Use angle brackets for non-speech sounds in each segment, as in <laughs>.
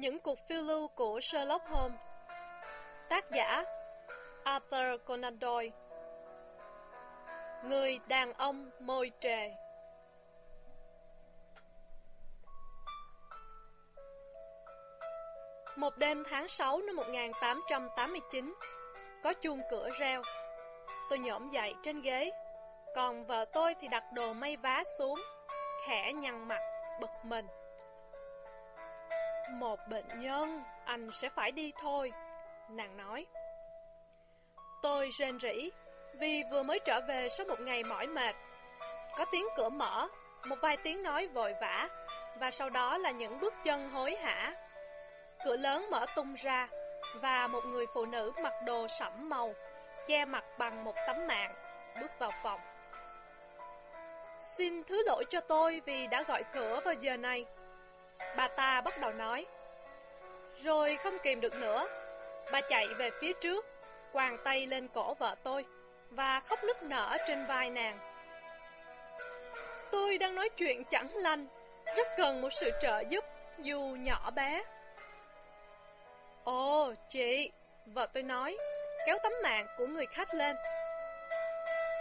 Những cuộc phiêu lưu của Sherlock Holmes. Tác giả Arthur Conan Doyle. Người đàn ông môi trề. Một đêm tháng 6 năm 1889 Có chuông cửa reo. Tôi nhổm dậy trên ghế Còn vợ tôi thì đặt đồ may vá xuống Khẽ nhăn mặt, bực mình. Một bệnh nhân, anh sẽ phải đi thôi. Nàng nói. Tôi rên rỉ Vì vừa mới trở về sau một ngày mỏi mệt. Có tiếng cửa mở Một vài tiếng nói vội vã Và sau đó là những bước chân hối hả. Cửa lớn mở tung ra Và một người phụ nữ mặc đồ sẫm màu Che mặt bằng một tấm mạng Bước vào phòng. Xin thứ lỗi cho tôi vì đã gọi cửa vào giờ này. Bà ta bắt đầu nói Rồi không kìm được nữa Bà chạy về phía trước Quàng tay lên cổ vợ tôi Và khóc nức nở trên vai nàng Tôi đang nói chuyện chẳng lành Rất cần một sự trợ giúp Dù nhỏ bé Ồ, chị, vợ tôi nói, kéo tấm mạng của người khách lên.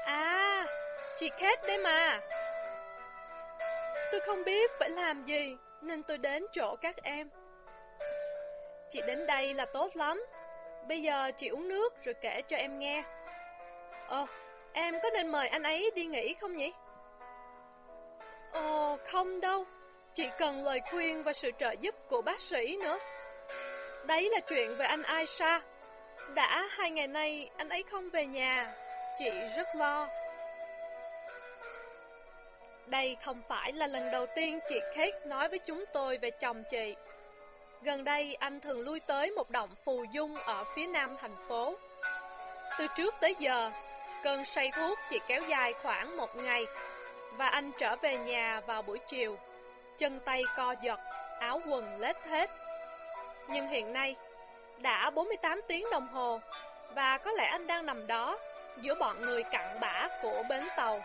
À, chị Kate đây mà. Tôi không biết phải làm gì, nên tôi đến chỗ các em. Chị đến đây là tốt lắm. Bây giờ chị uống nước rồi kể cho em nghe. Ờ, em có nên mời anh ấy đi nghỉ không nhỉ? Ồ, không đâu. Chị cần lời khuyên và sự trợ giúp của bác sĩ nữa. Đấy là chuyện về anh Aisha. Đã hai ngày nay anh ấy không về nhà. Chị rất lo. Đây không phải là lần đầu tiên chị Kate nói với chúng tôi về chồng chị. Gần đây anh thường lui tới một động phù dung ở phía nam thành phố. Từ trước tới giờ, cơn say thuốc chỉ kéo dài khoảng một ngày và anh trở về nhà vào buổi chiều. Chân tay co giật, áo quần lết hết nhưng hiện nay, đã 48 tiếng đồng hồ, và có lẽ anh đang nằm đó, giữa bọn người cặn bã của bến tàu.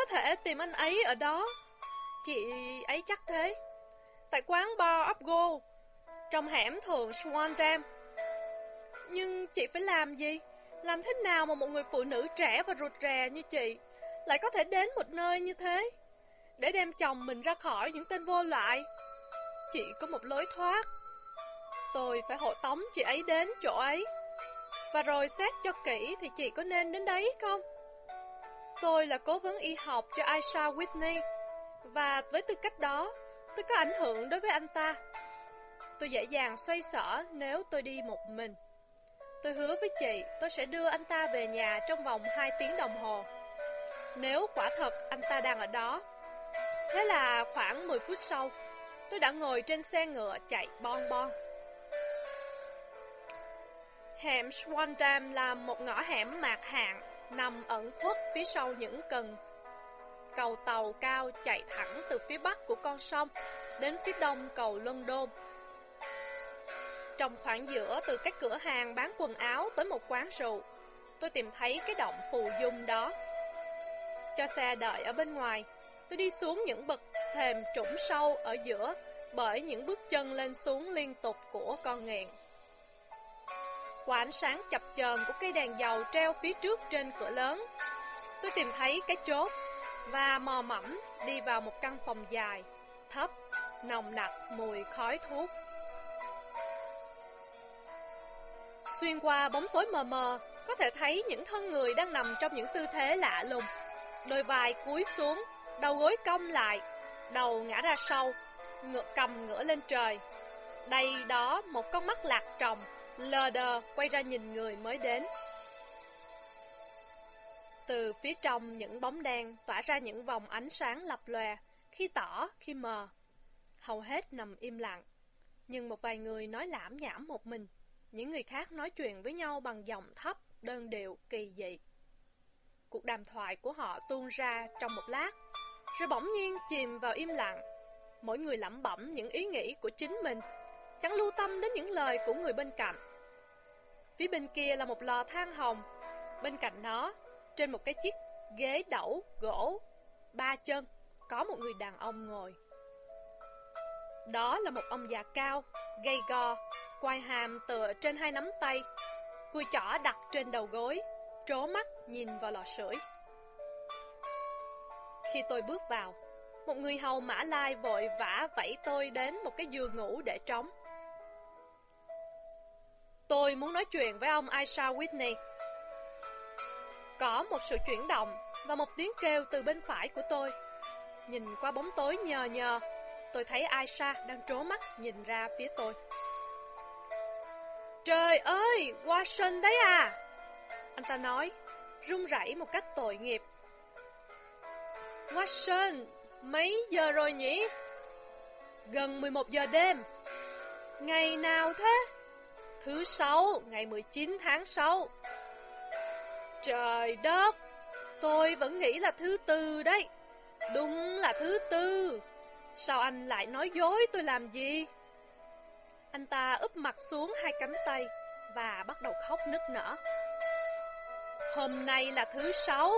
Có thể tìm anh ấy ở đó. Chị ấy chắc thế. Tại quán bar Upgo, trong hẻm thường Swan Dam. Nhưng chị phải làm gì? Làm thế nào mà một người phụ nữ trẻ và rụt rè như chị lại có thể đến một nơi như thế? để đem chồng mình ra khỏi những tên vô lại. Chị có một lối thoát. Tôi phải hộ tống chị ấy đến chỗ ấy. Và rồi xét cho kỹ thì chị có nên đến đấy không? Tôi là cố vấn y học cho Aisha Whitney. Và với tư cách đó, tôi có ảnh hưởng đối với anh ta. Tôi dễ dàng xoay sở nếu tôi đi một mình. Tôi hứa với chị tôi sẽ đưa anh ta về nhà trong vòng 2 tiếng đồng hồ. Nếu quả thật anh ta đang ở đó, Thế là khoảng 10 phút sau, tôi đã ngồi trên xe ngựa chạy bon bon. Hẻm Swandam là một ngõ hẻm mạc hạng nằm ẩn khuất phía sau những cần cầu tàu cao chạy thẳng từ phía bắc của con sông đến phía đông cầu London. Trong khoảng giữa từ các cửa hàng bán quần áo tới một quán rượu, tôi tìm thấy cái động phù dung đó. Cho xe đợi ở bên ngoài, Tôi đi xuống những bậc thềm trũng sâu ở giữa bởi những bước chân lên xuống liên tục của con nghiện quả ánh sáng chập chờn của cây đèn dầu treo phía trước trên cửa lớn, tôi tìm thấy cái chốt và mò mẫm đi vào một căn phòng dài, thấp, nồng nặc mùi khói thuốc. Xuyên qua bóng tối mờ mờ, có thể thấy những thân người đang nằm trong những tư thế lạ lùng. Đôi vai cúi xuống, đầu gối cong lại, đầu ngã ra sau, ngựa cầm ngửa lên trời. Đây đó một con mắt lạc tròng, lờ đờ quay ra nhìn người mới đến. Từ phía trong những bóng đen tỏa ra những vòng ánh sáng lập lòe, khi tỏ, khi mờ. Hầu hết nằm im lặng, nhưng một vài người nói lãm nhảm một mình. Những người khác nói chuyện với nhau bằng giọng thấp, đơn điệu, kỳ dị. Cuộc đàm thoại của họ tuôn ra trong một lát, rồi bỗng nhiên chìm vào im lặng. Mỗi người lẩm bẩm những ý nghĩ của chính mình, chẳng lưu tâm đến những lời của người bên cạnh. Phía bên kia là một lò than hồng, bên cạnh nó, trên một cái chiếc ghế đẩu gỗ, ba chân, có một người đàn ông ngồi. Đó là một ông già cao, gầy gò, quai hàm tựa trên hai nắm tay, cùi chỏ đặt trên đầu gối, trố mắt nhìn vào lò sưởi. Khi tôi bước vào, một người hầu mã lai vội vã vẫy tôi đến một cái giường ngủ để trống. Tôi muốn nói chuyện với ông Aisha Whitney. Có một sự chuyển động và một tiếng kêu từ bên phải của tôi. Nhìn qua bóng tối nhờ nhờ, tôi thấy Aisha đang trố mắt nhìn ra phía tôi. Trời ơi, Watson đấy à! Anh ta nói, run rẩy một cách tội nghiệp. Watson, mấy giờ rồi nhỉ? Gần 11 giờ đêm. Ngày nào thế? Thứ sáu, ngày 19 tháng 6. Trời đất, tôi vẫn nghĩ là thứ tư đấy. Đúng là thứ tư. Sao anh lại nói dối tôi làm gì? Anh ta úp mặt xuống hai cánh tay và bắt đầu khóc nức nở. Hôm nay là thứ sáu,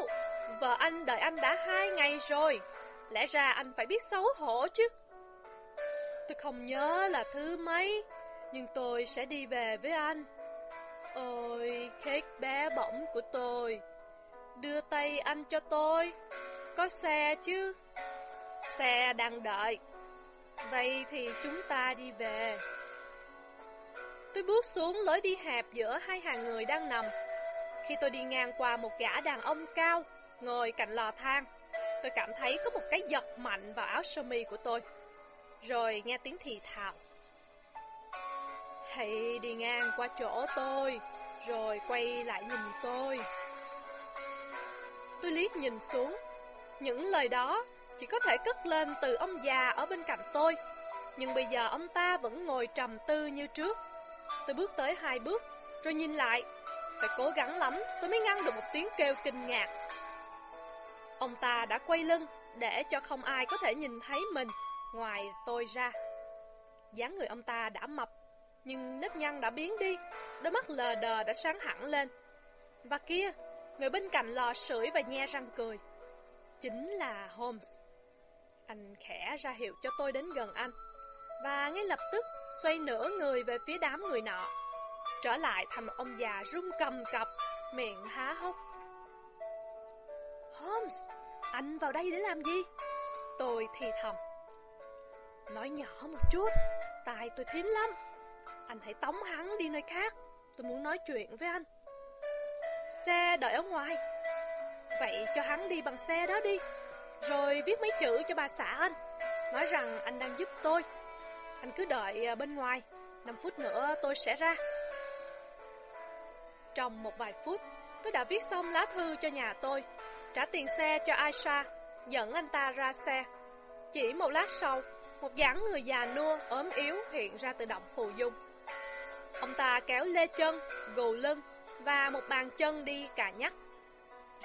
vợ anh đợi anh đã hai ngày rồi. Lẽ ra anh phải biết xấu hổ chứ. Tôi không nhớ là thứ mấy, nhưng tôi sẽ đi về với anh. Ôi, khét bé bỏng của tôi. Đưa tay anh cho tôi. Có xe chứ? Xe đang đợi. Vậy thì chúng ta đi về. Tôi bước xuống lối đi hẹp giữa hai hàng người đang nằm. Khi tôi đi ngang qua một gã đàn ông cao, ngồi cạnh lò than, tôi cảm thấy có một cái giật mạnh vào áo sơ mi của tôi. Rồi nghe tiếng thì thào thầy đi ngang qua chỗ tôi, rồi quay lại nhìn tôi. Tôi liếc nhìn xuống. Những lời đó chỉ có thể cất lên từ ông già ở bên cạnh tôi. Nhưng bây giờ ông ta vẫn ngồi trầm tư như trước. Tôi bước tới hai bước, rồi nhìn lại. Phải cố gắng lắm, tôi mới ngăn được một tiếng kêu kinh ngạc. Ông ta đã quay lưng, để cho không ai có thể nhìn thấy mình, ngoài tôi ra. dáng người ông ta đã mập, nhưng nếp nhăn đã biến đi, đôi mắt lờ đờ đã sáng hẳn lên. Và kia, người bên cạnh lò sưởi và nhe răng cười. Chính là Holmes. Anh khẽ ra hiệu cho tôi đến gần anh và ngay lập tức xoay nửa người về phía đám người nọ. Trở lại thành một ông già rung cầm cập, miệng há hốc. Holmes, anh vào đây để làm gì? Tôi thì thầm. Nói nhỏ một chút, tai tôi thím lắm. Anh hãy tống hắn đi nơi khác, tôi muốn nói chuyện với anh. Xe đợi ở ngoài. Vậy cho hắn đi bằng xe đó đi. Rồi viết mấy chữ cho bà xã anh. Nói rằng anh đang giúp tôi anh cứ đợi à, bên ngoài 5 phút nữa tôi sẽ ra Trong một vài phút Tôi đã viết xong lá thư cho nhà tôi Trả tiền xe cho Aisha Dẫn anh ta ra xe Chỉ một lát sau Một dáng người già nua ốm yếu hiện ra từ động phù dung Ông ta kéo lê chân, gù lưng Và một bàn chân đi cà nhắc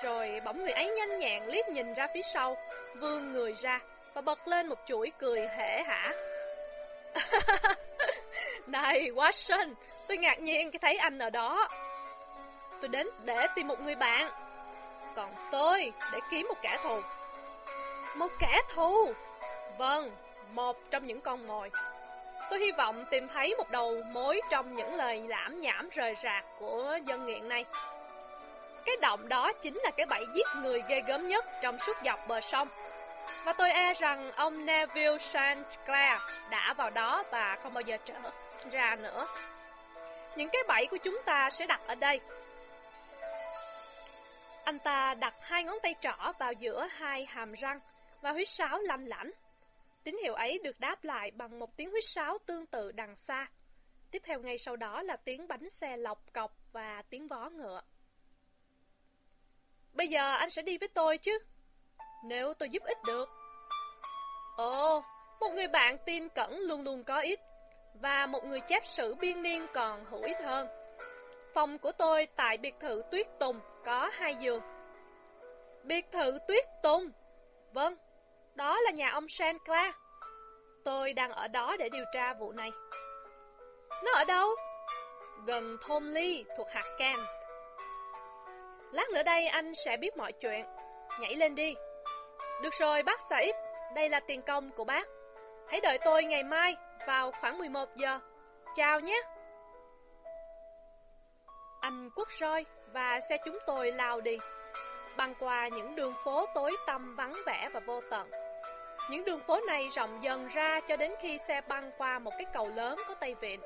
Rồi bỗng người ấy nhanh nhẹn liếc nhìn ra phía sau Vươn người ra Và bật lên một chuỗi cười hể hả <laughs> Này Watson, tôi ngạc nhiên khi thấy anh ở đó. Tôi đến để tìm một người bạn. Còn tôi để kiếm một kẻ thù. Một kẻ thù? Vâng, một trong những con mồi. Tôi hy vọng tìm thấy một đầu mối trong những lời lãm nhảm rời rạc của dân nghiện này. Cái động đó chính là cái bẫy giết người ghê gớm nhất trong suốt dọc bờ sông. Và tôi e rằng ông Neville St. Clair đã vào đó và không bao giờ trở ra nữa. Những cái bẫy của chúng ta sẽ đặt ở đây. Anh ta đặt hai ngón tay trỏ vào giữa hai hàm răng và huýt sáo lanh lảnh. Tín hiệu ấy được đáp lại bằng một tiếng huýt sáo tương tự đằng xa. Tiếp theo ngay sau đó là tiếng bánh xe lọc cọc và tiếng vó ngựa. Bây giờ anh sẽ đi với tôi chứ? Nếu tôi giúp ích được. Ồ, một người bạn tin cẩn luôn luôn có ích, và một người chép sử biên niên còn hữu ích hơn. Phòng của tôi tại biệt thự Tuyết Tùng có hai giường. Biệt thự Tuyết Tùng? Vâng, đó là nhà ông Shankla. Tôi đang ở đó để điều tra vụ này. Nó ở đâu? Gần thôn Ly thuộc hạt Cam. Lát nữa đây anh sẽ biết mọi chuyện. Nhảy lên đi. Được rồi bác Said, đây là tiền công của bác. Hãy đợi tôi ngày mai vào khoảng 11 giờ. Chào nhé! Anh quất roi và xe chúng tôi lao đi, băng qua những đường phố tối tăm vắng vẻ và vô tận. Những đường phố này rộng dần ra cho đến khi xe băng qua một cái cầu lớn có tay vịn.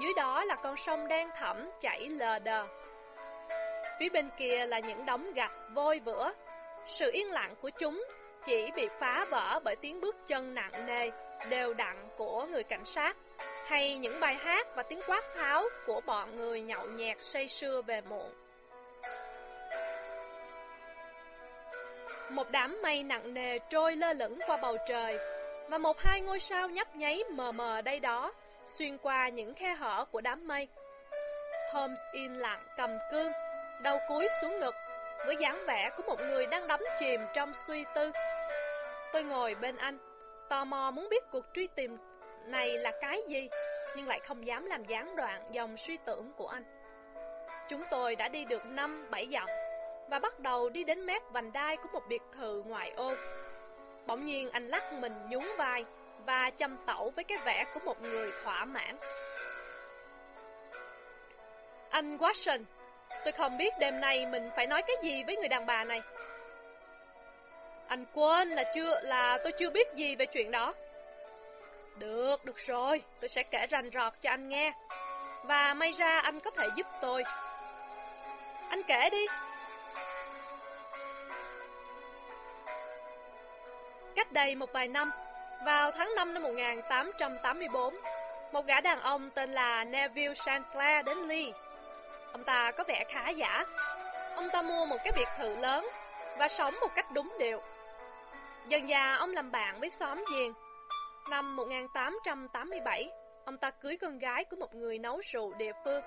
Dưới đó là con sông đen thẳm chảy lờ đờ. Phía bên kia là những đống gạch vôi vữa. Sự yên lặng của chúng chỉ bị phá vỡ bởi tiếng bước chân nặng nề, đều đặn của người cảnh sát, hay những bài hát và tiếng quát tháo của bọn người nhậu nhẹt say sưa về muộn. Một đám mây nặng nề trôi lơ lửng qua bầu trời, và một hai ngôi sao nhấp nháy mờ mờ đây đó, xuyên qua những khe hở của đám mây. Holmes im lặng cầm cương, đầu cúi xuống ngực, với dáng vẻ của một người đang đắm chìm trong suy tư. Tôi ngồi bên anh, tò mò muốn biết cuộc truy tìm này là cái gì, nhưng lại không dám làm gián đoạn dòng suy tưởng của anh. Chúng tôi đã đi được 5-7 dặm và bắt đầu đi đến mép vành đai của một biệt thự ngoại ô. Bỗng nhiên anh lắc mình nhún vai và châm tẩu với cái vẻ của một người thỏa mãn. Anh Watson, tôi không biết đêm nay mình phải nói cái gì với người đàn bà này. Anh quên là chưa là tôi chưa biết gì về chuyện đó. Được, được rồi, tôi sẽ kể rành rọt cho anh nghe. Và may ra anh có thể giúp tôi. Anh kể đi. Cách đây một vài năm, vào tháng 5 năm 1884, một gã đàn ông tên là Neville Sinclair đến Lee. Ông ta có vẻ khá giả. Ông ta mua một cái biệt thự lớn và sống một cách đúng điệu. Dần già ông làm bạn với xóm giềng. Năm 1887, ông ta cưới con gái của một người nấu rượu địa phương.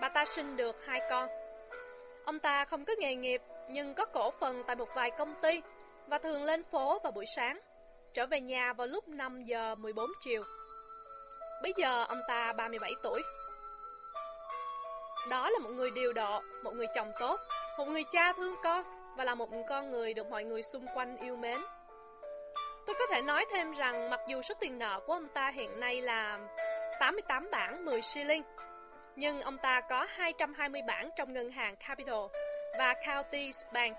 Bà ta sinh được hai con. Ông ta không có nghề nghiệp, nhưng có cổ phần tại một vài công ty và thường lên phố vào buổi sáng, trở về nhà vào lúc 5 giờ 14 chiều. Bây giờ ông ta 37 tuổi. Đó là một người điều độ, một người chồng tốt, một người cha thương con và là một con người được mọi người xung quanh yêu mến. Tôi có thể nói thêm rằng mặc dù số tiền nợ của ông ta hiện nay là 88 bảng 10 shilling, nhưng ông ta có 220 bảng trong ngân hàng Capital và County Bank.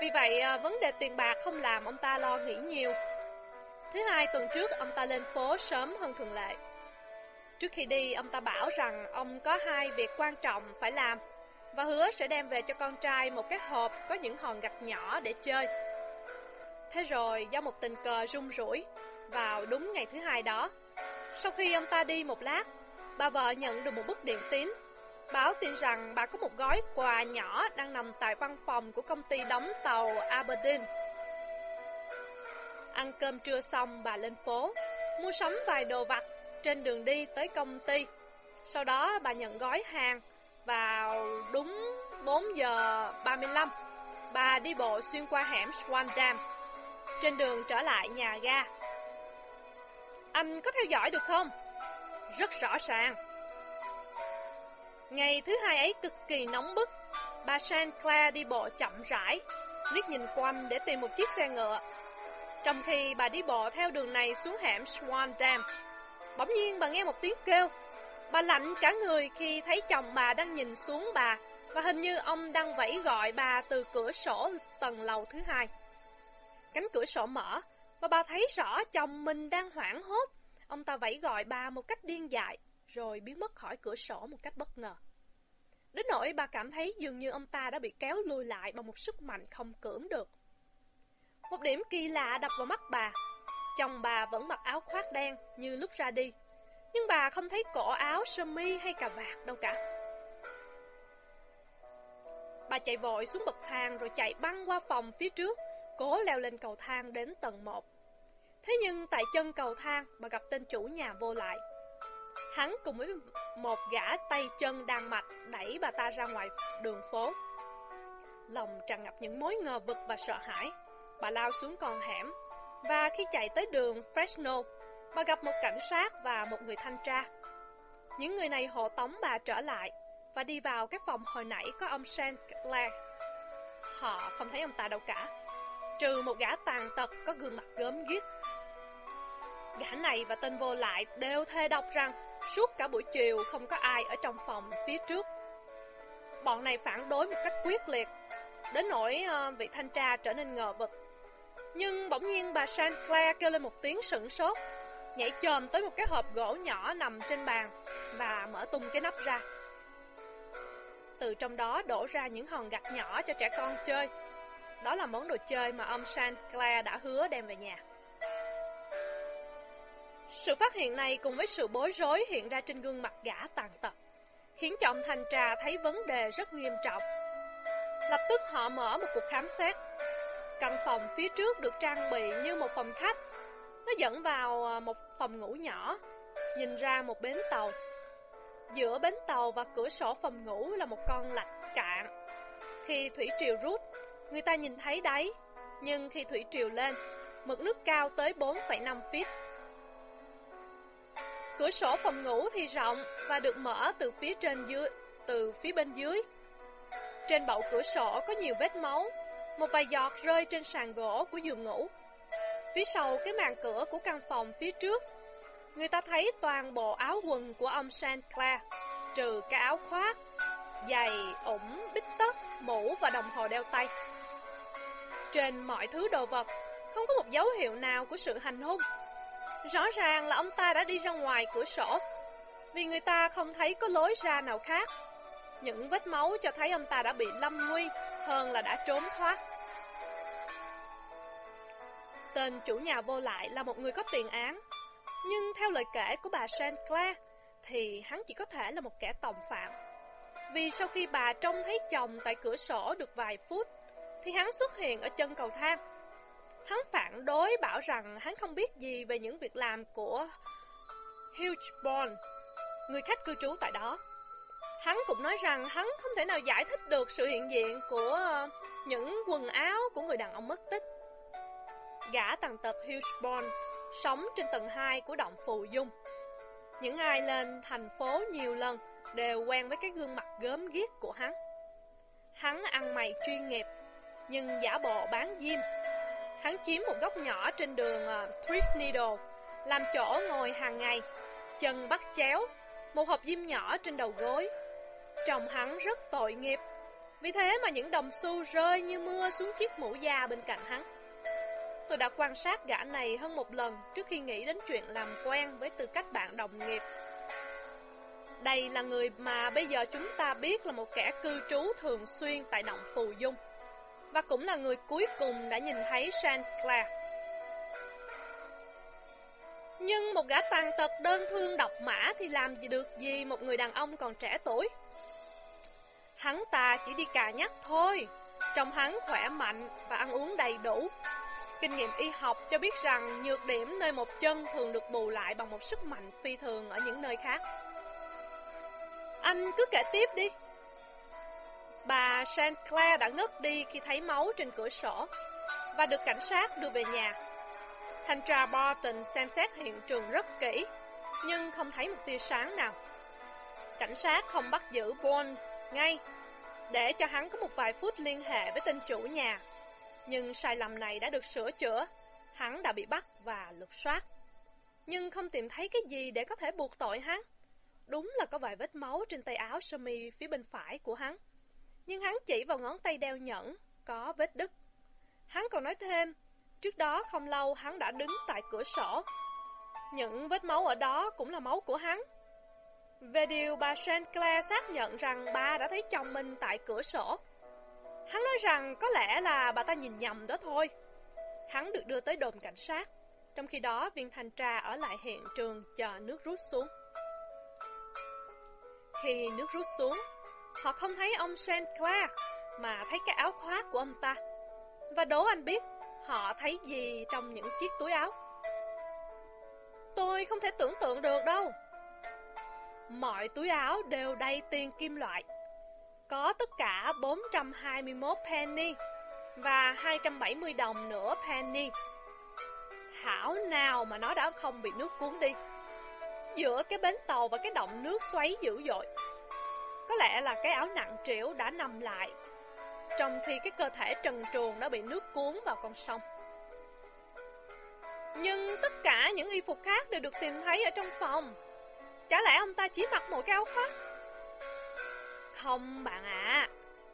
Vì vậy, à, vấn đề tiền bạc không làm ông ta lo nghĩ nhiều. Thứ hai tuần trước, ông ta lên phố sớm hơn thường lệ. Trước khi đi, ông ta bảo rằng ông có hai việc quan trọng phải làm và hứa sẽ đem về cho con trai một cái hộp có những hòn gạch nhỏ để chơi. Thế rồi, do một tình cờ rung rủi, vào đúng ngày thứ hai đó, sau khi ông ta đi một lát, bà vợ nhận được một bức điện tín báo tin rằng bà có một gói quà nhỏ đang nằm tại văn phòng của công ty đóng tàu Aberdeen. Ăn cơm trưa xong, bà lên phố, mua sắm vài đồ vặt trên đường đi tới công ty. Sau đó bà nhận gói hàng vào đúng 4 giờ 35. Bà đi bộ xuyên qua hẻm Swandam, trên đường trở lại nhà ga. Anh có theo dõi được không? Rất rõ ràng. Ngày thứ hai ấy cực kỳ nóng bức. Bà Sinclair đi bộ chậm rãi, liếc nhìn quanh để tìm một chiếc xe ngựa. Trong khi bà đi bộ theo đường này xuống hẻm Swan Dam, bỗng nhiên bà nghe một tiếng kêu. Bà lạnh cả người khi thấy chồng bà đang nhìn xuống bà, và hình như ông đang vẫy gọi bà từ cửa sổ tầng lầu thứ hai. Cánh cửa sổ mở, và bà thấy rõ chồng mình đang hoảng hốt. Ông ta vẫy gọi bà một cách điên dại rồi biến mất khỏi cửa sổ một cách bất ngờ. Đến nỗi bà cảm thấy dường như ông ta đã bị kéo lùi lại bằng một sức mạnh không cưỡng được. Một điểm kỳ lạ đập vào mắt bà. Chồng bà vẫn mặc áo khoác đen như lúc ra đi, nhưng bà không thấy cổ áo, sơ mi hay cà vạt đâu cả. Bà chạy vội xuống bậc thang rồi chạy băng qua phòng phía trước, cố leo lên cầu thang đến tầng 1. Thế nhưng tại chân cầu thang, bà gặp tên chủ nhà vô lại. Hắn cùng với một gã tay chân đan mạch đẩy bà ta ra ngoài đường phố. Lòng tràn ngập những mối ngờ vực và sợ hãi. Bà lao xuống con hẻm. Và khi chạy tới đường Fresno, bà gặp một cảnh sát và một người thanh tra. Những người này hộ tống bà trở lại và đi vào cái phòng hồi nãy có ông Sinclair. Họ không thấy ông ta đâu cả, trừ một gã tàn tật có gương mặt gớm ghiếc. Gã này và tên vô lại đều thề độc rằng suốt cả buổi chiều không có ai ở trong phòng phía trước. Bọn này phản đối một cách quyết liệt, đến nỗi uh, vị thanh tra trở nên ngờ vực. Nhưng bỗng nhiên bà Saint Clair kêu lên một tiếng sửng sốt, nhảy chồm tới một cái hộp gỗ nhỏ nằm trên bàn và mở tung cái nắp ra. Từ trong đó đổ ra những hòn gạch nhỏ cho trẻ con chơi. Đó là món đồ chơi mà ông Saint Clair đã hứa đem về nhà. Sự phát hiện này cùng với sự bối rối hiện ra trên gương mặt gã tàn tật, khiến cho ông thanh tra thấy vấn đề rất nghiêm trọng. Lập tức họ mở một cuộc khám xét. Căn phòng phía trước được trang bị như một phòng khách. Nó dẫn vào à, một phòng ngủ nhỏ, nhìn ra một bến tàu. Giữa bến tàu và cửa sổ phòng ngủ là một con lạch cạn. Khi thủy triều rút, người ta nhìn thấy đáy, nhưng khi thủy triều lên, mực nước cao tới 4,5 feet. Cửa sổ phòng ngủ thì rộng và được mở từ phía trên dưới, từ phía bên dưới. Trên bậu cửa sổ có nhiều vết máu, một vài giọt rơi trên sàn gỗ của giường ngủ. Phía sau cái màn cửa của căn phòng phía trước, người ta thấy toàn bộ áo quần của ông Saint Clair, trừ cái áo khoác, giày, ủng, bít tất, mũ và đồng hồ đeo tay. Trên mọi thứ đồ vật, không có một dấu hiệu nào của sự hành hung. Rõ ràng là ông ta đã đi ra ngoài cửa sổ, Vì người ta không thấy có lối ra nào khác. Những vết máu cho thấy ông ta đã bị lâm nguy, Hơn là đã trốn thoát. Tên chủ nhà vô lại là một người có tiền án, Nhưng theo lời kể của bà Saint Clair Thì hắn chỉ có thể là một kẻ tòng phạm. Vì sau khi bà trông thấy chồng tại cửa sổ được vài phút, Thì hắn xuất hiện ở chân cầu thang. Hắn phản đối bảo rằng hắn không biết gì về những việc làm của Hughborn, người khách cư trú tại đó. Hắn cũng nói rằng hắn không thể nào giải thích được sự hiện diện của những quần áo của người đàn ông mất tích. Gã tàn tật Hughborn sống trên tầng 2 của động Phù Dung. Những ai lên thành phố nhiều lần đều quen với cái gương mặt gớm ghiếc của hắn. Hắn ăn mày chuyên nghiệp, nhưng giả bộ bán diêm Hắn chiếm một góc nhỏ trên đường uh, Needle, làm chỗ ngồi hàng ngày, chân bắt chéo, một hộp diêm nhỏ trên đầu gối. Trông hắn rất tội nghiệp, vì thế mà những đồng xu rơi như mưa xuống chiếc mũ da bên cạnh hắn. Tôi đã quan sát gã này hơn một lần trước khi nghĩ đến chuyện làm quen với tư cách bạn đồng nghiệp. Đây là người mà bây giờ chúng ta biết là một kẻ cư trú thường xuyên tại động Phù Dung và cũng là người cuối cùng đã nhìn thấy Saint Clair. Nhưng một gã tàn tật đơn thương độc mã thì làm gì được gì một người đàn ông còn trẻ tuổi. Hắn ta chỉ đi cà nhắc thôi, trông hắn khỏe mạnh và ăn uống đầy đủ. Kinh nghiệm y học cho biết rằng nhược điểm nơi một chân thường được bù lại bằng một sức mạnh phi thường ở những nơi khác. Anh cứ kể tiếp đi. Bà St. Clair đã ngất đi khi thấy máu trên cửa sổ và được cảnh sát đưa về nhà. Thanh tra Barton xem xét hiện trường rất kỹ, nhưng không thấy một tia sáng nào. Cảnh sát không bắt giữ Bond ngay, để cho hắn có một vài phút liên hệ với tên chủ nhà. Nhưng sai lầm này đã được sửa chữa, hắn đã bị bắt và lục soát. Nhưng không tìm thấy cái gì để có thể buộc tội hắn. Đúng là có vài vết máu trên tay áo sơ mi phía bên phải của hắn nhưng hắn chỉ vào ngón tay đeo nhẫn, có vết đứt. Hắn còn nói thêm, trước đó không lâu hắn đã đứng tại cửa sổ. Những vết máu ở đó cũng là máu của hắn. Về điều bà Saint Clair xác nhận rằng bà đã thấy chồng mình tại cửa sổ. Hắn nói rằng có lẽ là bà ta nhìn nhầm đó thôi. Hắn được đưa tới đồn cảnh sát. Trong khi đó, viên thanh tra ở lại hiện trường chờ nước rút xuống. Khi nước rút xuống, Họ không thấy ông Saint Clair Mà thấy cái áo khoác của ông ta. Và đố anh biết, Họ thấy gì trong những chiếc túi áo? Tôi không thể tưởng tượng được đâu. Mọi túi áo đều đầy tiền kim loại. Có tất cả 421 penny Và 270 đồng nữa penny. Hảo nào mà nó đã không bị nước cuốn đi. Giữa cái bến tàu và cái động nước xoáy dữ dội có lẽ là cái áo nặng trĩu đã nằm lại, Trong khi cái cơ thể trần truồng đã bị nước cuốn vào con sông Nhưng tất cả những y phục khác đều được tìm thấy ở trong phòng. Chả lẽ ông ta chỉ mặc một cái áo khoác? Không, bạn ạ. À.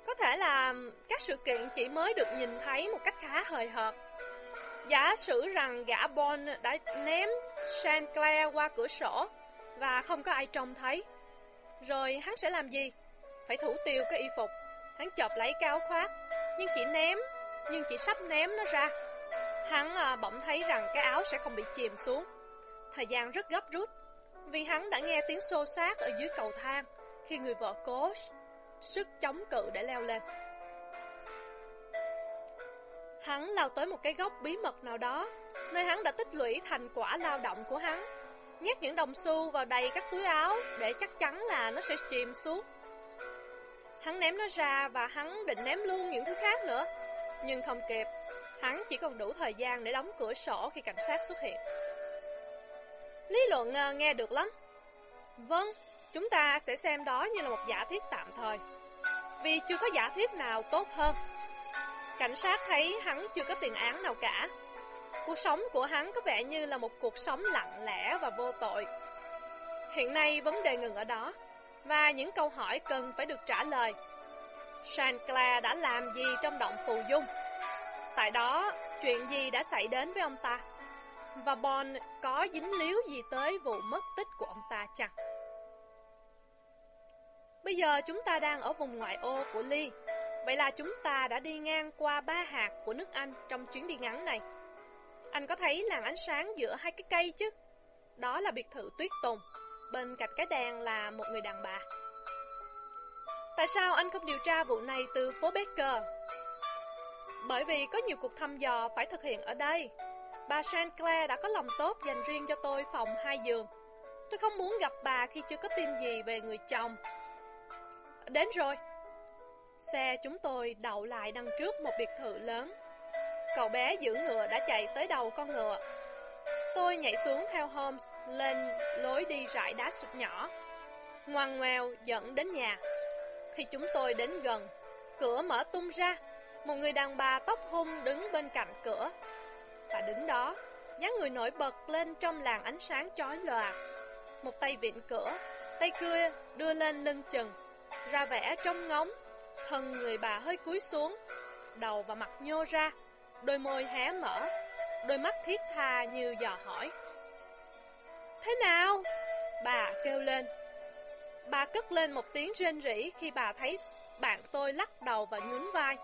Có thể là các sự kiện chỉ mới được nhìn thấy một cách khá hời hợt. Giả sử rằng gã Bon đã ném Sinclair qua cửa sổ và không có ai trông thấy. Rồi hắn sẽ làm gì? Phải thủ tiêu cái y phục. Hắn chộp lấy cái áo khoác, nhưng chỉ ném, nhưng chỉ sắp ném nó ra. Hắn à, bỗng thấy rằng cái áo sẽ không bị chìm xuống. Thời gian rất gấp rút, vì hắn đã nghe tiếng xô xát ở dưới cầu thang khi người vợ cố sức chống cự để leo lên. Hắn lao tới một cái góc bí mật nào đó, nơi hắn đã tích lũy thành quả lao động của hắn. Nhét những đồng xu vào đầy các túi áo để chắc chắn là nó sẽ chìm xuống. Hắn ném nó ra và hắn định ném luôn những thứ khác nữa. Nhưng không kịp, hắn chỉ còn đủ thời gian để đóng cửa sổ khi cảnh sát xuất hiện. Lý luận ờ, nghe được lắm. Vâng, chúng ta sẽ xem đó như là một giả thiết tạm thời. Vì chưa có giả thiết nào tốt hơn. Cảnh sát thấy hắn chưa có tiền án nào cả. Cuộc sống của hắn có vẻ như là một cuộc sống lặng lẽ và vô tội. Hiện nay vấn đề ngừng ở đó, và những câu hỏi cần phải được trả lời. Sanclair đã làm gì trong động phù dung? Tại đó, chuyện gì đã xảy đến với ông ta? Và Bond có dính líu gì tới vụ mất tích của ông ta chăng? Bây giờ chúng ta đang ở vùng ngoại ô của Ly. Vậy là chúng ta đã đi ngang qua ba hạt của nước Anh trong chuyến đi ngắn này. Anh có thấy làn ánh sáng giữa hai cái cây chứ? Đó là biệt thự Tuyết Tùng. Bên cạnh cái đèn là một người đàn bà. Tại sao anh không điều tra vụ này từ phố Baker? Bởi vì có nhiều cuộc thăm dò phải thực hiện ở đây. Bà Sinclair đã có lòng tốt dành riêng cho tôi phòng hai giường. Tôi không muốn gặp bà khi chưa có tin gì về người chồng. Đến rồi. Xe chúng tôi đậu lại đằng trước một biệt thự lớn. Cậu bé giữ ngựa đã chạy tới đầu con ngựa. Tôi nhảy xuống theo Holmes lên lối đi rải đá sụt nhỏ. Ngoằn ngoèo dẫn đến nhà. Khi chúng tôi đến gần, cửa mở tung ra. Một người đàn bà tóc hung đứng bên cạnh cửa. Và đứng đó, dáng người nổi bật lên trong làn ánh sáng chói lòa. Một tay vịn cửa, tay kia đưa lên lưng chừng, ra vẻ trong ngóng. Thân người bà hơi cúi xuống, đầu và mặt nhô ra, đôi môi hé mở, đôi mắt thiết tha như dò hỏi. Thế nào? Bà kêu lên. Bà cất lên một tiếng rên rỉ khi bà thấy bạn tôi lắc đầu và nhún vai.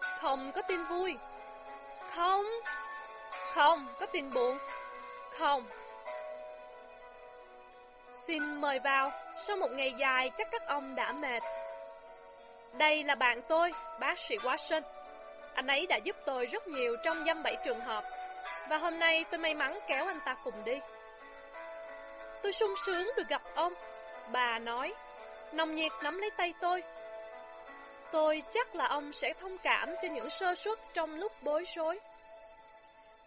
Không có tin vui. Không. Không, có tin buồn. Không. Xin mời vào, sau một ngày dài chắc các ông đã mệt. Đây là bạn tôi, bác sĩ Watson. Anh ấy đã giúp tôi rất nhiều trong dăm bảy trường hợp, và hôm nay tôi may mắn kéo anh ta cùng đi. Tôi sung sướng được gặp ông, bà nói, nồng nhiệt nắm lấy tay tôi. Tôi chắc là ông sẽ thông cảm cho những sơ suất trong lúc bối rối.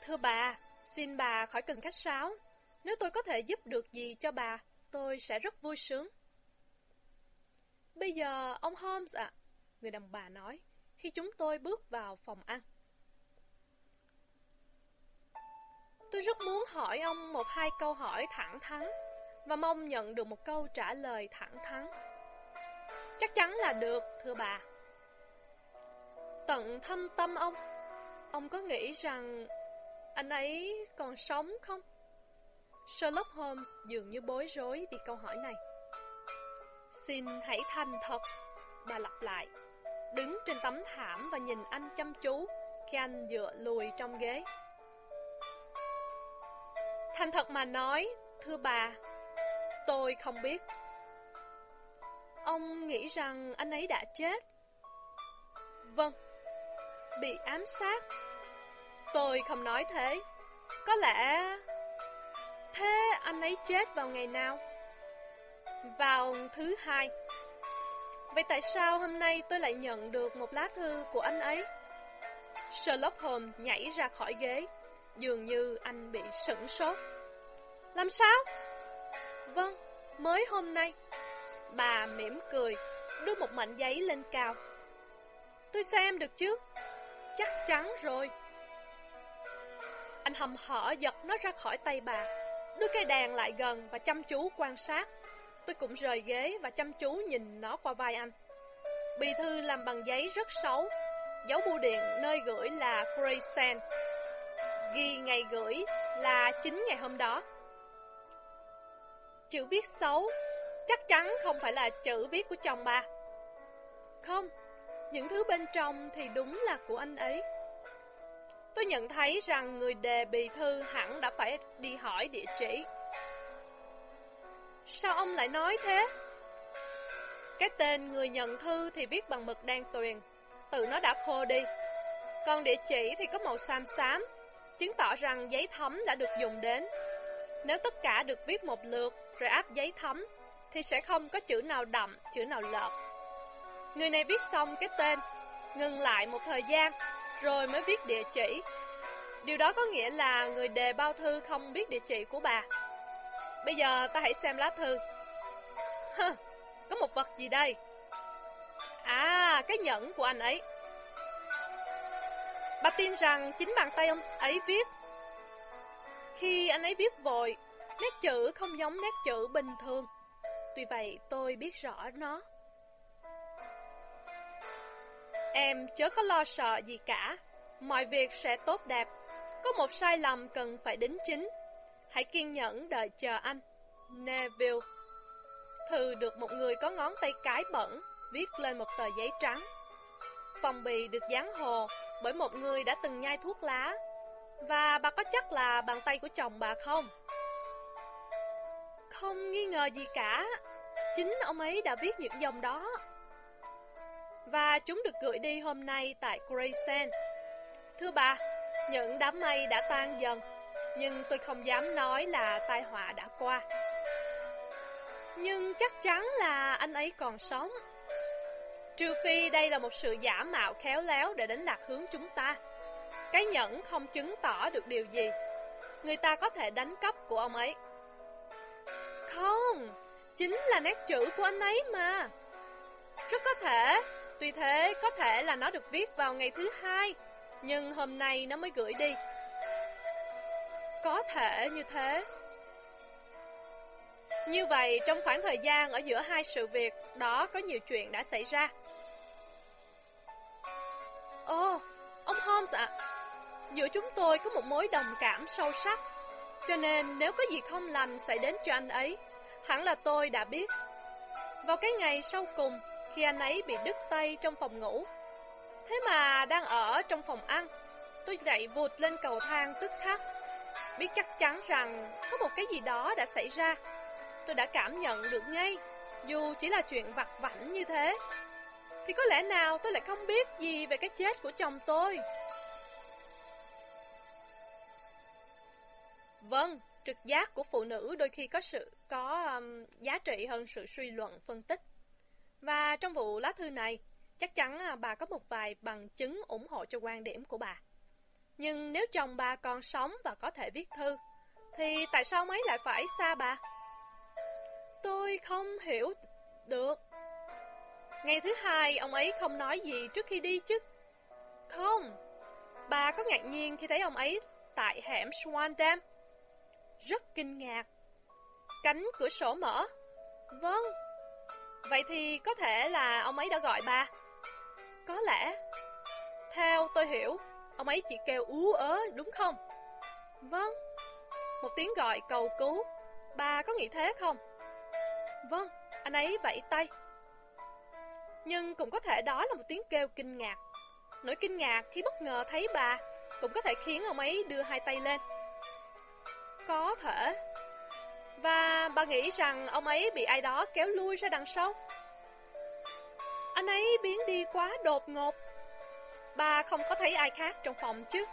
Thưa bà, xin bà khỏi cần khách sáo. Nếu tôi có thể giúp được gì cho bà, tôi sẽ rất vui sướng. Bây giờ, ông Holmes ạ, người đàn bà nói, khi chúng tôi bước vào phòng ăn. Tôi rất muốn hỏi ông một hai câu hỏi thẳng thắn và mong nhận được một câu trả lời thẳng thắn. Chắc chắn là được, thưa bà. Tận thâm tâm ông, ông có nghĩ rằng anh ấy còn sống không? Sherlock Holmes dường như bối rối vì câu hỏi này. Xin hãy thành thật, bà lặp lại, đứng trên tấm thảm và nhìn anh chăm chú khi anh dựa lùi trong ghế. Thành thật mà nói, thưa bà, tôi không biết. Ông nghĩ rằng anh ấy đã chết? Vâng, bị ám sát. Tôi không nói thế. Có lẽ... Thế anh ấy chết vào ngày nào? Vào thứ hai. Vậy tại sao hôm nay tôi lại nhận được một lá thư của anh ấy? Sherlock Holmes nhảy ra khỏi ghế, dường như anh bị sửng sốt. Làm sao? Vâng, mới hôm nay. Bà mỉm cười, đưa một mảnh giấy lên cao. Tôi xem được chứ? Chắc chắn rồi. Anh hầm hở giật nó ra khỏi tay bà, đưa cây đèn lại gần và chăm chú quan sát. Tôi cũng rời ghế và chăm chú nhìn nó qua vai anh. Bì thư làm bằng giấy rất xấu, dấu bưu điện nơi gửi là Grayson. Ghi ngày gửi là chính ngày hôm đó. Chữ viết xấu, chắc chắn không phải là chữ viết của chồng bà. Không, những thứ bên trong thì đúng là của anh ấy. Tôi nhận thấy rằng người đề bì thư hẳn đã phải đi hỏi địa chỉ. Sao ông lại nói thế? Cái tên người nhận thư thì viết bằng mực đen tuyền, tự nó đã khô đi. Còn địa chỉ thì có màu xám xám, chứng tỏ rằng giấy thấm đã được dùng đến. Nếu tất cả được viết một lượt rồi áp giấy thấm, thì sẽ không có chữ nào đậm, chữ nào lợp. Người này viết xong cái tên, ngừng lại một thời gian, rồi mới viết địa chỉ. Điều đó có nghĩa là người đề bao thư không biết địa chỉ của bà. Bây giờ ta hãy xem lá thư. Hơ, có một vật gì đây? À, cái nhẫn của anh ấy. Bà tin rằng chính bàn tay ông ấy viết. Khi anh ấy viết vội, nét chữ không giống nét chữ bình thường. Tuy vậy, tôi biết rõ nó. Em chớ có lo sợ gì cả, mọi việc sẽ tốt đẹp. Có một sai lầm cần phải đính chính. Hãy kiên nhẫn đợi chờ anh. Neville Thư được một người có ngón tay cái bẩn viết lên một tờ giấy trắng. Phong bì được dán hồ bởi một người đã từng nhai thuốc lá. Và bà có chắc là bàn tay của chồng bà không? Không nghi ngờ gì cả. Chính ông ấy đã viết những dòng đó. Và chúng được gửi đi hôm nay tại Grayson. Thưa bà, những đám mây đã tan dần, nhưng tôi không dám nói là tai họa đã qua. Nhưng chắc chắn là anh ấy còn sống. Trừ phi đây là một sự giả mạo khéo léo để đánh lạc hướng chúng ta. Cái nhẫn không chứng tỏ được điều gì. Người ta có thể đánh cắp của ông ấy. Không, chính là nét chữ của anh ấy mà. Rất có thể, tuy thế có thể là nó được viết vào ngày thứ hai, nhưng hôm nay nó mới gửi đi. Có thể như thế. Như vậy, trong khoảng thời gian ở giữa hai sự việc, đó có nhiều chuyện đã xảy ra. Ồ, ông Holmes ạ, giữa chúng tôi có một mối đồng cảm sâu sắc, cho nên nếu có gì không lành xảy đến cho anh ấy, hẳn là tôi đã biết. Vào cái ngày sau cùng, khi anh ấy bị đứt tay trong phòng ngủ, thế mà đang ở trong phòng ăn, tôi chạy vụt lên cầu thang tức khắc, biết chắc chắn rằng có một cái gì đó đã xảy ra tôi đã cảm nhận được ngay, dù chỉ là chuyện vặt vảnh như thế. Thì có lẽ nào tôi lại không biết gì về cái chết của chồng tôi? Vâng, trực giác của phụ nữ đôi khi có sự có um, giá trị hơn sự suy luận phân tích. Và trong vụ lá thư này, chắc chắn à, bà có một vài bằng chứng ủng hộ cho quan điểm của bà. Nhưng nếu chồng bà còn sống và có thể viết thư, thì tại sao mấy lại phải xa bà? Tôi không hiểu được. Ngày thứ hai, ông ấy không nói gì trước khi đi chứ? Không. Bà có ngạc nhiên khi thấy ông ấy tại hẻm Swan Dam? Rất kinh ngạc. Cánh cửa sổ mở. Vâng. Vậy thì có thể là ông ấy đã gọi bà. Có lẽ. Theo tôi hiểu, ông ấy chỉ kêu ú ớ đúng không? Vâng. Một tiếng gọi cầu cứu. Bà có nghĩ thế không? Vâng, anh ấy vẫy tay. Nhưng cũng có thể đó là một tiếng kêu kinh ngạc. Nỗi kinh ngạc khi bất ngờ thấy bà cũng có thể khiến ông ấy đưa hai tay lên. Có thể. Và bà nghĩ rằng ông ấy bị ai đó kéo lui ra đằng sau. Anh ấy biến đi quá đột ngột. Bà không có thấy ai khác trong phòng chứ.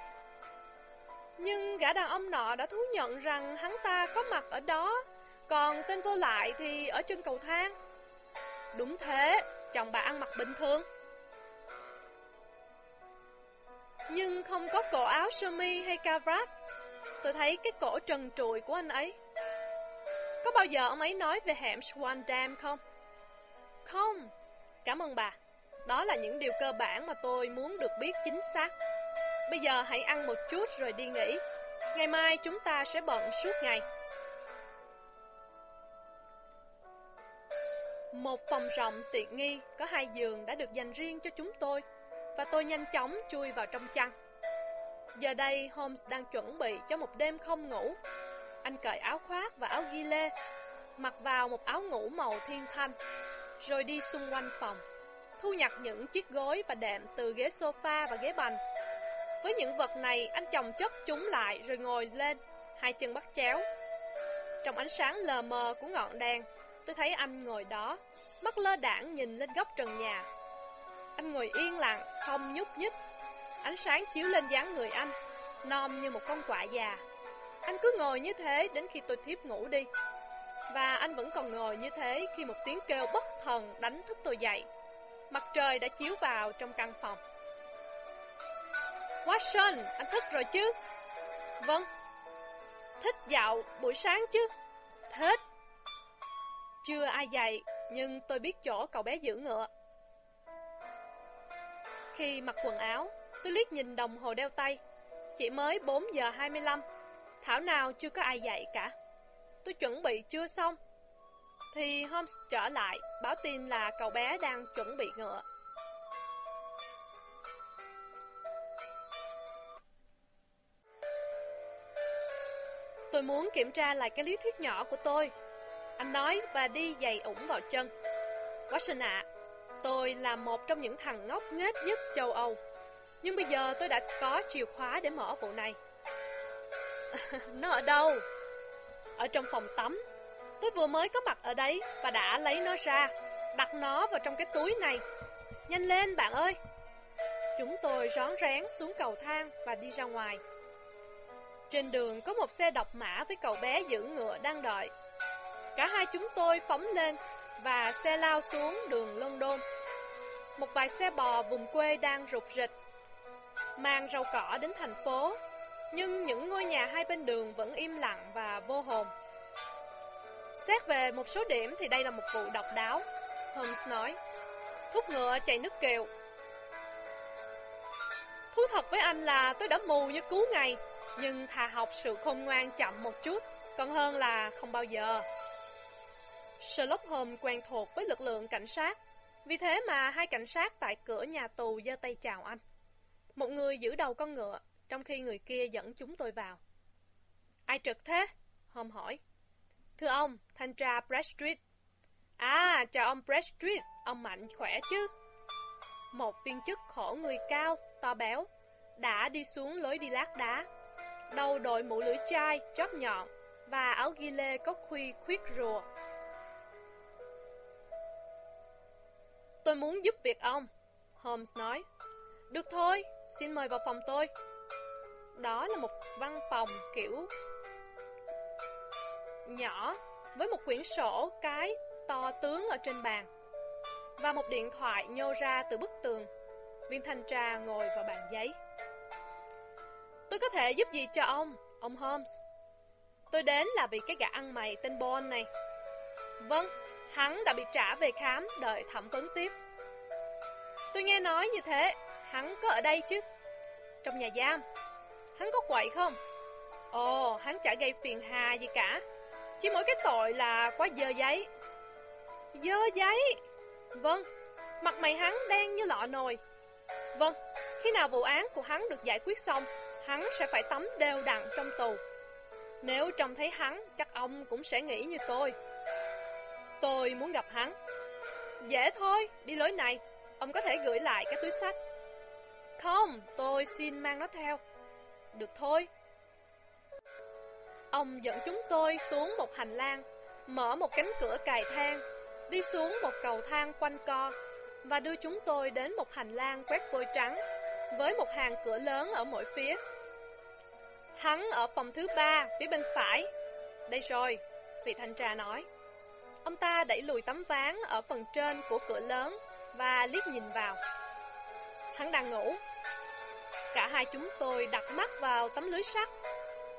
Nhưng gã đàn ông nọ đã thú nhận rằng hắn ta có mặt ở đó. Còn tên vô lại thì ở chân cầu thang. Đúng thế, chồng bà ăn mặc bình thường. Nhưng không có cổ áo sơ mi hay cavrat Tôi thấy cái cổ trần trụi của anh ấy. Có bao giờ ông ấy nói về hẻm Swan Dam không? Không, cảm ơn bà. Đó là những điều cơ bản mà tôi muốn được biết chính xác Bây giờ hãy ăn một chút rồi đi nghỉ Ngày mai chúng ta sẽ bận suốt ngày. Một phòng rộng tiện nghi có hai giường đã được dành riêng cho chúng tôi và tôi nhanh chóng chui vào trong chăn. Giờ đây Holmes đang chuẩn bị cho một đêm không ngủ. Anh cởi áo khoác và áo ghi lê, mặc vào một áo ngủ màu thiên thanh, rồi đi xung quanh phòng, thu nhặt những chiếc gối và đệm từ ghế sofa và ghế bành. Với những vật này, anh chồng chất chúng lại rồi ngồi lên, hai chân bắt chéo. Trong ánh sáng lờ mờ của ngọn đèn, tôi thấy anh ngồi đó, mắt lơ đảng nhìn lên góc trần nhà. Anh ngồi yên lặng, không nhúc nhích. Ánh sáng chiếu lên dáng người anh, non như một con quạ già. Anh cứ ngồi như thế đến khi tôi thiếp ngủ đi. Và anh vẫn còn ngồi như thế khi một tiếng kêu bất thần đánh thức tôi dậy. Mặt trời đã chiếu vào trong căn phòng. Watson, anh thức rồi chứ? Vâng. Thích dạo buổi sáng chứ? Thích. Chưa ai dạy, nhưng tôi biết chỗ cậu bé giữ ngựa. Khi mặc quần áo, tôi liếc nhìn đồng hồ đeo tay. Chỉ mới 4 giờ 25, thảo nào chưa có ai dạy cả. Tôi chuẩn bị chưa xong. Thì Holmes trở lại, báo tin là cậu bé đang chuẩn bị ngựa. Tôi muốn kiểm tra lại cái lý thuyết nhỏ của tôi. Anh nói và đi giày ủng vào chân. Watson ạ, tôi là một trong những thằng ngốc nghếch nhất châu Âu. Nhưng bây giờ tôi đã có chìa khóa để mở vụ này. <laughs> nó ở đâu? Ở trong phòng tắm. Tôi vừa mới có mặt ở đấy và đã lấy nó ra, đặt nó vào trong cái túi này. Nhanh lên bạn ơi! Chúng tôi rón rén xuống cầu thang và đi ra ngoài. Trên đường có một xe độc mã với cậu bé giữ ngựa đang đợi. Cả hai chúng tôi phóng lên và xe lao xuống đường London. Một vài xe bò vùng quê đang rục rịch, mang rau cỏ đến thành phố, nhưng những ngôi nhà hai bên đường vẫn im lặng và vô hồn. Xét về một số điểm thì đây là một vụ độc đáo, Holmes nói. Thúc ngựa chạy nước kiều. Thú thật với anh là tôi đã mù như cứu ngày nhưng thà học sự khôn ngoan chậm một chút, còn hơn là không bao giờ. Sherlock Holmes quen thuộc với lực lượng cảnh sát, vì thế mà hai cảnh sát tại cửa nhà tù giơ tay chào anh. Một người giữ đầu con ngựa, trong khi người kia dẫn chúng tôi vào. Ai trực thế? Holmes hỏi. Thưa ông, thanh tra Bradstreet. À, chào ông Bradstreet, ông mạnh khỏe chứ? Một viên chức khổ người cao, to béo, đã đi xuống lối đi lát đá, đầu đội mũ lưỡi chai, chóp nhọn và áo ghi lê có khuy khuyết rùa. Tôi muốn giúp việc ông, Holmes nói. Được thôi, xin mời vào phòng tôi. Đó là một văn phòng kiểu nhỏ với một quyển sổ cái to tướng ở trên bàn và một điện thoại nhô ra từ bức tường. Viên thanh tra ngồi vào bàn giấy. Tôi có thể giúp gì cho ông, ông Holmes? Tôi đến là vì cái gã ăn mày tên Bon này. Vâng, hắn đã bị trả về khám đợi thẩm vấn tiếp. Tôi nghe nói như thế, hắn có ở đây chứ? Trong nhà giam. Hắn có quậy không? Ồ, hắn chả gây phiền hà gì cả. Chỉ mỗi cái tội là quá dơ giấy. Dơ giấy? Vâng, mặt mày hắn đen như lọ nồi. Vâng, khi nào vụ án của hắn được giải quyết xong hắn sẽ phải tắm đều đặn trong tù. Nếu trông thấy hắn, chắc ông cũng sẽ nghĩ như tôi. Tôi muốn gặp hắn. Dễ thôi, đi lối này, ông có thể gửi lại cái túi sách. Không, tôi xin mang nó theo. Được thôi. Ông dẫn chúng tôi xuống một hành lang, mở một cánh cửa cài thang, đi xuống một cầu thang quanh co và đưa chúng tôi đến một hành lang quét vôi trắng với một hàng cửa lớn ở mỗi phía. Hắn ở phòng thứ ba, phía bên phải. Đây rồi, vị thanh tra nói. Ông ta đẩy lùi tấm ván ở phần trên của cửa lớn và liếc nhìn vào. Hắn đang ngủ. Cả hai chúng tôi đặt mắt vào tấm lưới sắt.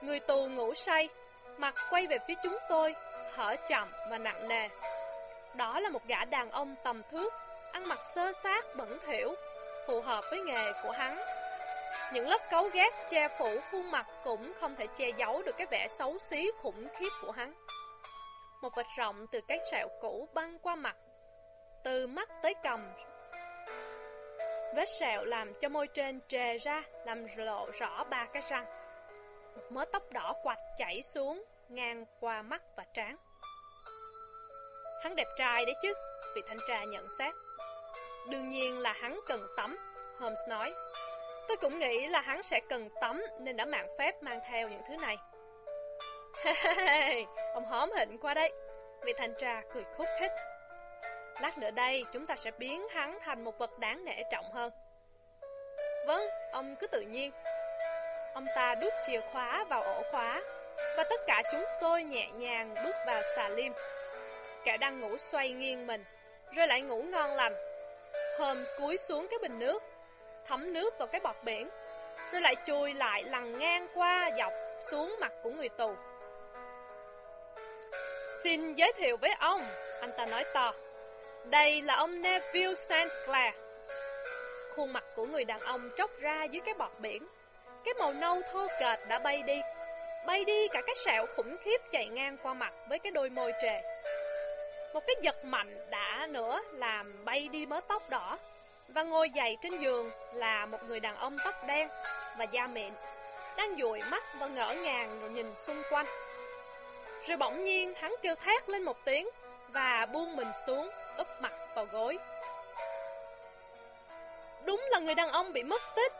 Người tù ngủ say, mặt quay về phía chúng tôi, thở chậm và nặng nề. Đó là một gã đàn ông tầm thước, ăn mặc sơ sát bẩn thỉu, phù hợp với nghề của hắn. Những lớp cấu ghét che phủ khuôn mặt cũng không thể che giấu được cái vẻ xấu xí khủng khiếp của hắn. Một vệt rộng từ cái sẹo cũ băng qua mặt, từ mắt tới cầm. Vết sẹo làm cho môi trên trề ra, làm lộ rõ ba cái răng. Một mớ tóc đỏ quạch chảy xuống, ngang qua mắt và trán. Hắn đẹp trai đấy chứ, vị thanh tra nhận xét. Đương nhiên là hắn cần tắm, Holmes nói. Tôi cũng nghĩ là hắn sẽ cần tắm nên đã mạng phép mang theo những thứ này. ông hóm hịnh qua đây. Vị thanh tra cười khúc khích. Lát nữa đây chúng ta sẽ biến hắn thành một vật đáng nể trọng hơn. Vâng, ông cứ tự nhiên. Ông ta đút chìa khóa vào ổ khóa và tất cả chúng tôi nhẹ nhàng bước vào xà lim. Kẻ đang ngủ xoay nghiêng mình, rồi lại ngủ ngon lành. Hôm cúi xuống cái bình nước, thấm nước vào cái bọt biển, rồi lại chui lại lằn ngang qua dọc xuống mặt của người tù. Xin giới thiệu với ông, anh ta nói to. Đây là ông Neville St. Clair. Khuôn mặt của người đàn ông tróc ra dưới cái bọt biển. Cái màu nâu thô kệch đã bay đi. Bay đi cả cái sẹo khủng khiếp chạy ngang qua mặt với cái đôi môi trề. Một cái giật mạnh đã nữa làm bay đi mớ tóc đỏ. Và ngồi dậy trên giường là một người đàn ông tóc đen và da mịn. Đang dụi mắt và ngỡ ngàng rồi nhìn xung quanh. Rồi bỗng nhiên hắn kêu thét lên một tiếng và buông mình xuống, úp mặt vào gối. Đúng là người đàn ông bị mất tích.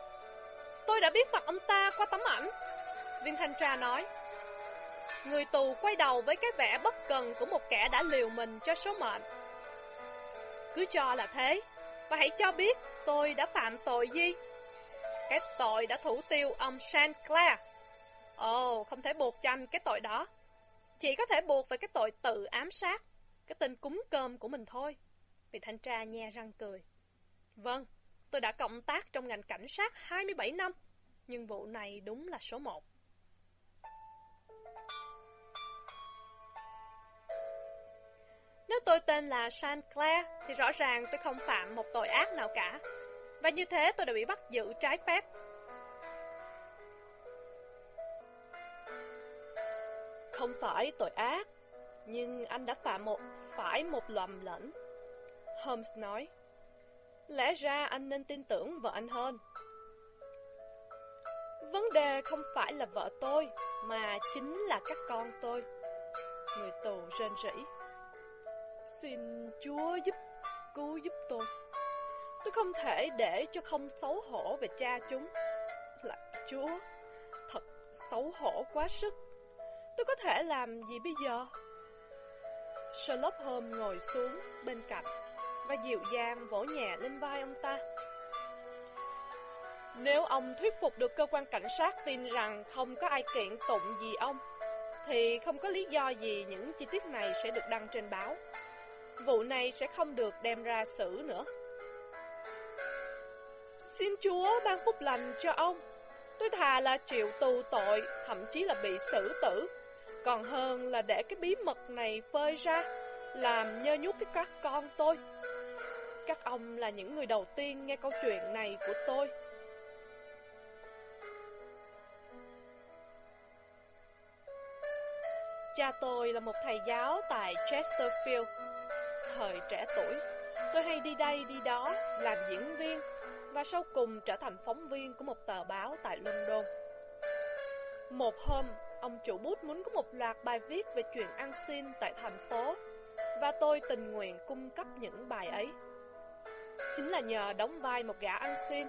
Tôi đã biết mặt ông ta qua tấm ảnh. Viên thanh tra nói. Người tù quay đầu với cái vẻ bất cần của một kẻ đã liều mình cho số mệnh. Cứ cho là thế, và hãy cho biết tôi đã phạm tội gì. Cái tội đã thủ tiêu ông Saint-Clair. Ồ, oh, không thể buộc cho anh cái tội đó. Chỉ có thể buộc về cái tội tự ám sát, cái tên cúng cơm của mình thôi. Vị thanh tra nhe răng cười. Vâng, tôi đã cộng tác trong ngành cảnh sát 27 năm, nhưng vụ này đúng là số 1. Nếu tôi tên là san claire thì rõ ràng tôi không phạm một tội ác nào cả. Và như thế tôi đã bị bắt giữ trái phép Không phải tội ác, nhưng anh đã phạm một phải một lầm lẫn. Holmes nói, lẽ ra anh nên tin tưởng vợ anh hơn. Vấn đề không phải là vợ tôi, mà chính là các con tôi. Người tù rên rỉ. Xin Chúa giúp, cứu giúp tôi. Tôi không thể để cho không xấu hổ về cha chúng. Là Chúa, thật xấu hổ quá sức. Tôi có thể làm gì bây giờ? Sherlock Holmes ngồi xuống bên cạnh và dịu dàng vỗ nhẹ lên vai ông ta. Nếu ông thuyết phục được cơ quan cảnh sát tin rằng không có ai kiện tụng gì ông, thì không có lý do gì những chi tiết này sẽ được đăng trên báo. Vụ này sẽ không được đem ra xử nữa. Xin Chúa ban phúc lành cho ông. Tôi thà là chịu tù tội, thậm chí là bị xử tử còn hơn là để cái bí mật này phơi ra Làm nhơ nhút cái các con tôi các ông là những người đầu tiên nghe câu chuyện này của tôi. Cha tôi là một thầy giáo tại Chesterfield. Thời trẻ tuổi, Tôi hay đi đây đi đó Làm diễn viên Và sau cùng trở thành phóng viên của một tờ báo tại London. Một hôm, Ông chủ bút muốn có một loạt bài viết về chuyện ăn xin tại thành phố Và tôi tình nguyện cung cấp những bài ấy. Chính là nhờ đóng vai một gã ăn xin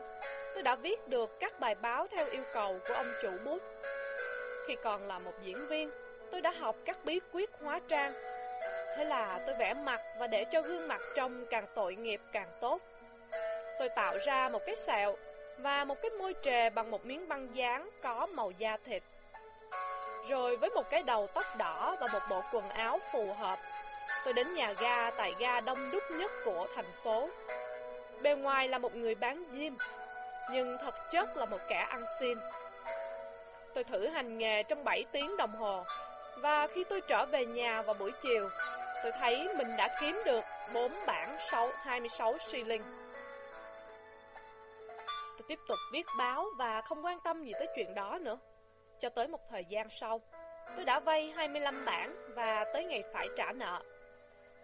Tôi đã viết được các bài báo theo yêu cầu của ông chủ bút Khi còn là một diễn viên Tôi đã học các bí quyết hóa trang. Thế là tôi vẽ mặt và để cho gương mặt trông càng tội nghiệp càng tốt. Tôi tạo ra một cái sẹo và một cái môi trề bằng một miếng băng dán có màu da thịt. Rồi với một cái đầu tóc đỏ và một bộ quần áo phù hợp, tôi đến nhà ga tại ga đông đúc nhất của thành phố. Bề ngoài là một người bán diêm nhưng thật chất là một kẻ ăn xin. Tôi thử hành nghề trong 7 tiếng đồng hồ, và khi tôi trở về nhà vào buổi chiều, tôi thấy mình đã kiếm được 4 bản 6, 26 shilling. Tôi tiếp tục viết báo và không quan tâm gì tới chuyện đó nữa. Cho tới một thời gian sau, tôi đã vay 25 bản và tới ngày phải trả nợ.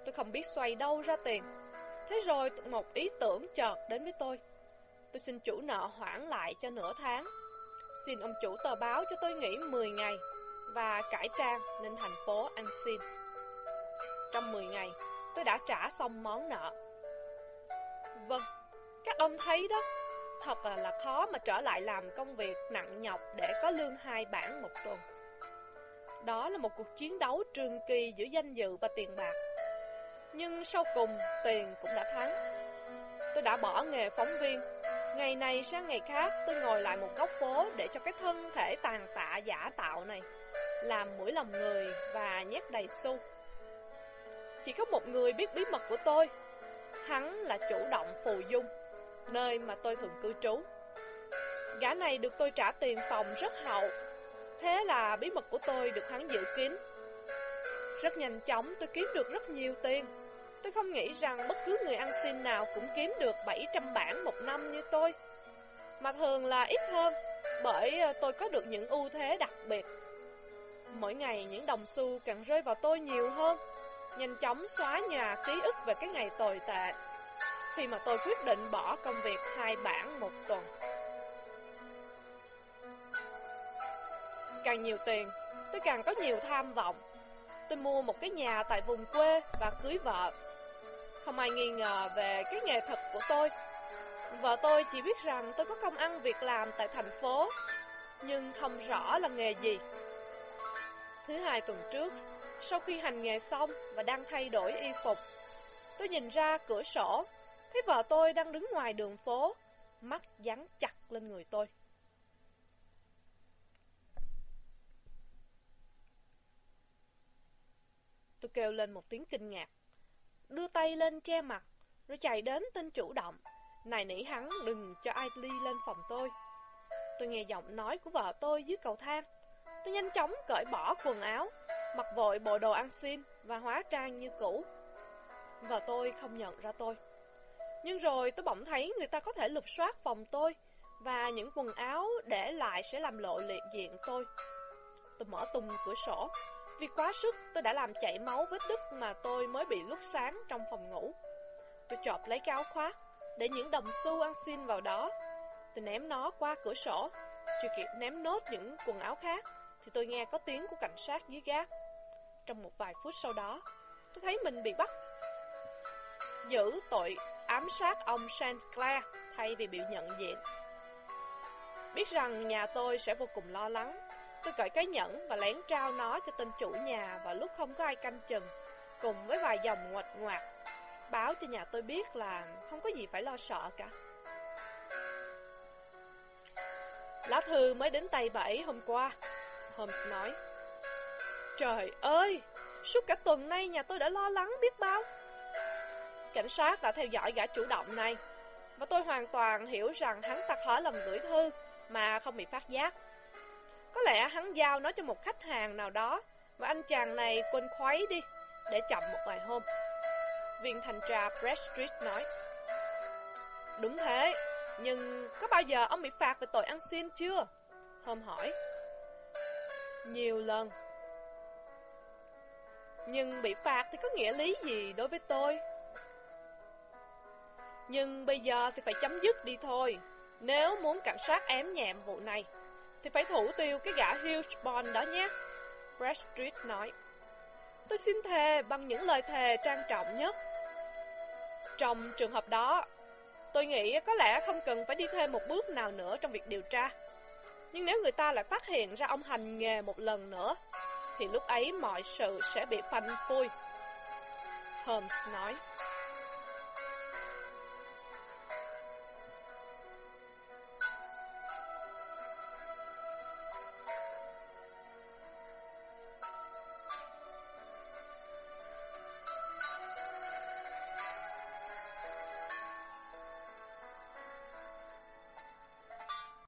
Tôi không biết xoay đâu ra tiền. Thế rồi một ý tưởng chợt đến với tôi. Tôi xin chủ nợ hoãn lại cho nửa tháng. Xin ông chủ tờ báo cho tôi nghỉ 10 ngày và cải trang lên thành phố ăn xin. Trong 10 ngày, tôi đã trả xong món nợ. Vâng, các ông thấy đó, thật là khó mà trở lại làm công việc nặng nhọc để có lương hai bản một tuần. Đó là một cuộc chiến đấu trường kỳ giữa danh dự và tiền bạc. Nhưng sau cùng, tiền cũng đã thắng. Tôi đã bỏ nghề phóng viên. Ngày này sang ngày khác, tôi ngồi lại một góc phố để cho cái thân thể tàn tạ giả tạo này làm mũi lòng người và nhét đầy xu. Chỉ có một người biết bí mật của tôi. Hắn là chủ động phù dung, nơi mà tôi thường cư trú. Gã này được tôi trả tiền phòng rất hậu. Thế là bí mật của tôi được hắn giữ kín. Rất nhanh chóng tôi kiếm được rất nhiều tiền. Tôi không nghĩ rằng bất cứ người ăn xin nào cũng kiếm được 700 bản một năm như tôi. Mà thường là ít hơn, bởi ờ, tôi có được những ưu thế đặc biệt. Mỗi ngày những đồng xu càng rơi vào tôi nhiều hơn, nhanh chóng xóa nhà ký ức về cái ngày tồi tệ. Khi mà tôi quyết định bỏ công việc hai bản một tuần. Càng nhiều tiền, tôi càng có nhiều tham vọng. Tôi mua một cái nhà tại vùng quê và cưới vợ. Không ai nghi ngờ về cái nghề thật của tôi. Vợ tôi chỉ biết rằng tôi có công ăn việc làm tại thành phố, nhưng không rõ là nghề gì. Thứ hai tuần trước, sau khi hành nghề xong và đang thay đổi y phục, tôi nhìn ra cửa sổ, thấy vợ tôi đang đứng ngoài đường phố, mắt dán chặt lên người tôi. Tôi kêu lên một tiếng kinh ngạc, đưa tay lên che mặt, rồi chạy đến tên chủ động, này nỉ hắn đừng cho ai ly lên phòng tôi. Tôi nghe giọng nói của vợ tôi dưới cầu thang. Tôi nhanh chóng cởi bỏ quần áo, mặc vội bộ đồ ăn xin và hóa trang như cũ. Vợ tôi không nhận ra tôi. Nhưng rồi tôi bỗng thấy người ta có thể lục soát phòng tôi và những quần áo để lại sẽ làm lộ liệt diện tôi. Tôi mở tung cửa sổ. Vì quá sức, tôi đã làm chảy máu vết đứt mà tôi mới bị lúc sáng trong phòng ngủ. Tôi chọp lấy cái áo khoác, để những đồng xu ăn xin vào đó. Tôi ném nó qua cửa sổ, chưa kịp ném nốt những quần áo khác, thì tôi nghe có tiếng của cảnh sát dưới gác. Trong một vài phút sau đó, tôi thấy mình bị bắt. Giữ tội ám sát ông Saint Clair thay vì bị nhận diện. Biết rằng nhà tôi sẽ vô cùng lo lắng, tôi cởi cái nhẫn và lén trao nó cho tên chủ nhà vào lúc không có ai canh chừng, cùng với vài dòng ngoạch ngoạc, báo cho nhà tôi biết là không có gì phải lo sợ cả. Lá thư mới đến tay bà ấy hôm qua, Holmes nói. Trời ơi, suốt cả tuần nay nhà tôi đã lo lắng biết bao. Cảnh sát đã theo dõi gã chủ động này, và tôi hoàn toàn hiểu rằng hắn ta khó lòng gửi thư mà không bị phát giác. Có lẽ hắn giao nó cho một khách hàng nào đó, và anh chàng này quên khuấy đi, để chậm một vài hôm. Viên thanh tra Bradstreet nói. Đúng thế, nhưng có bao giờ ông bị phạt về tội ăn xin chưa? Hôm hỏi. Nhiều lần. Nhưng bị phạt thì có nghĩa lý gì đối với tôi? Nhưng bây giờ thì phải chấm dứt đi thôi. Nếu muốn cảnh sát ém nhẹm vụ này, thì phải thủ tiêu cái gã Hughes đó nhé. Bradstreet nói. Tôi xin thề bằng những lời thề trang trọng nhất. Trong trường hợp đó, tôi nghĩ có lẽ không cần phải đi thêm một bước nào nữa trong việc điều tra. Nhưng nếu người ta lại phát hiện ra ông hành nghề một lần nữa, thì lúc ấy mọi sự sẽ bị phanh phui. Holmes nói.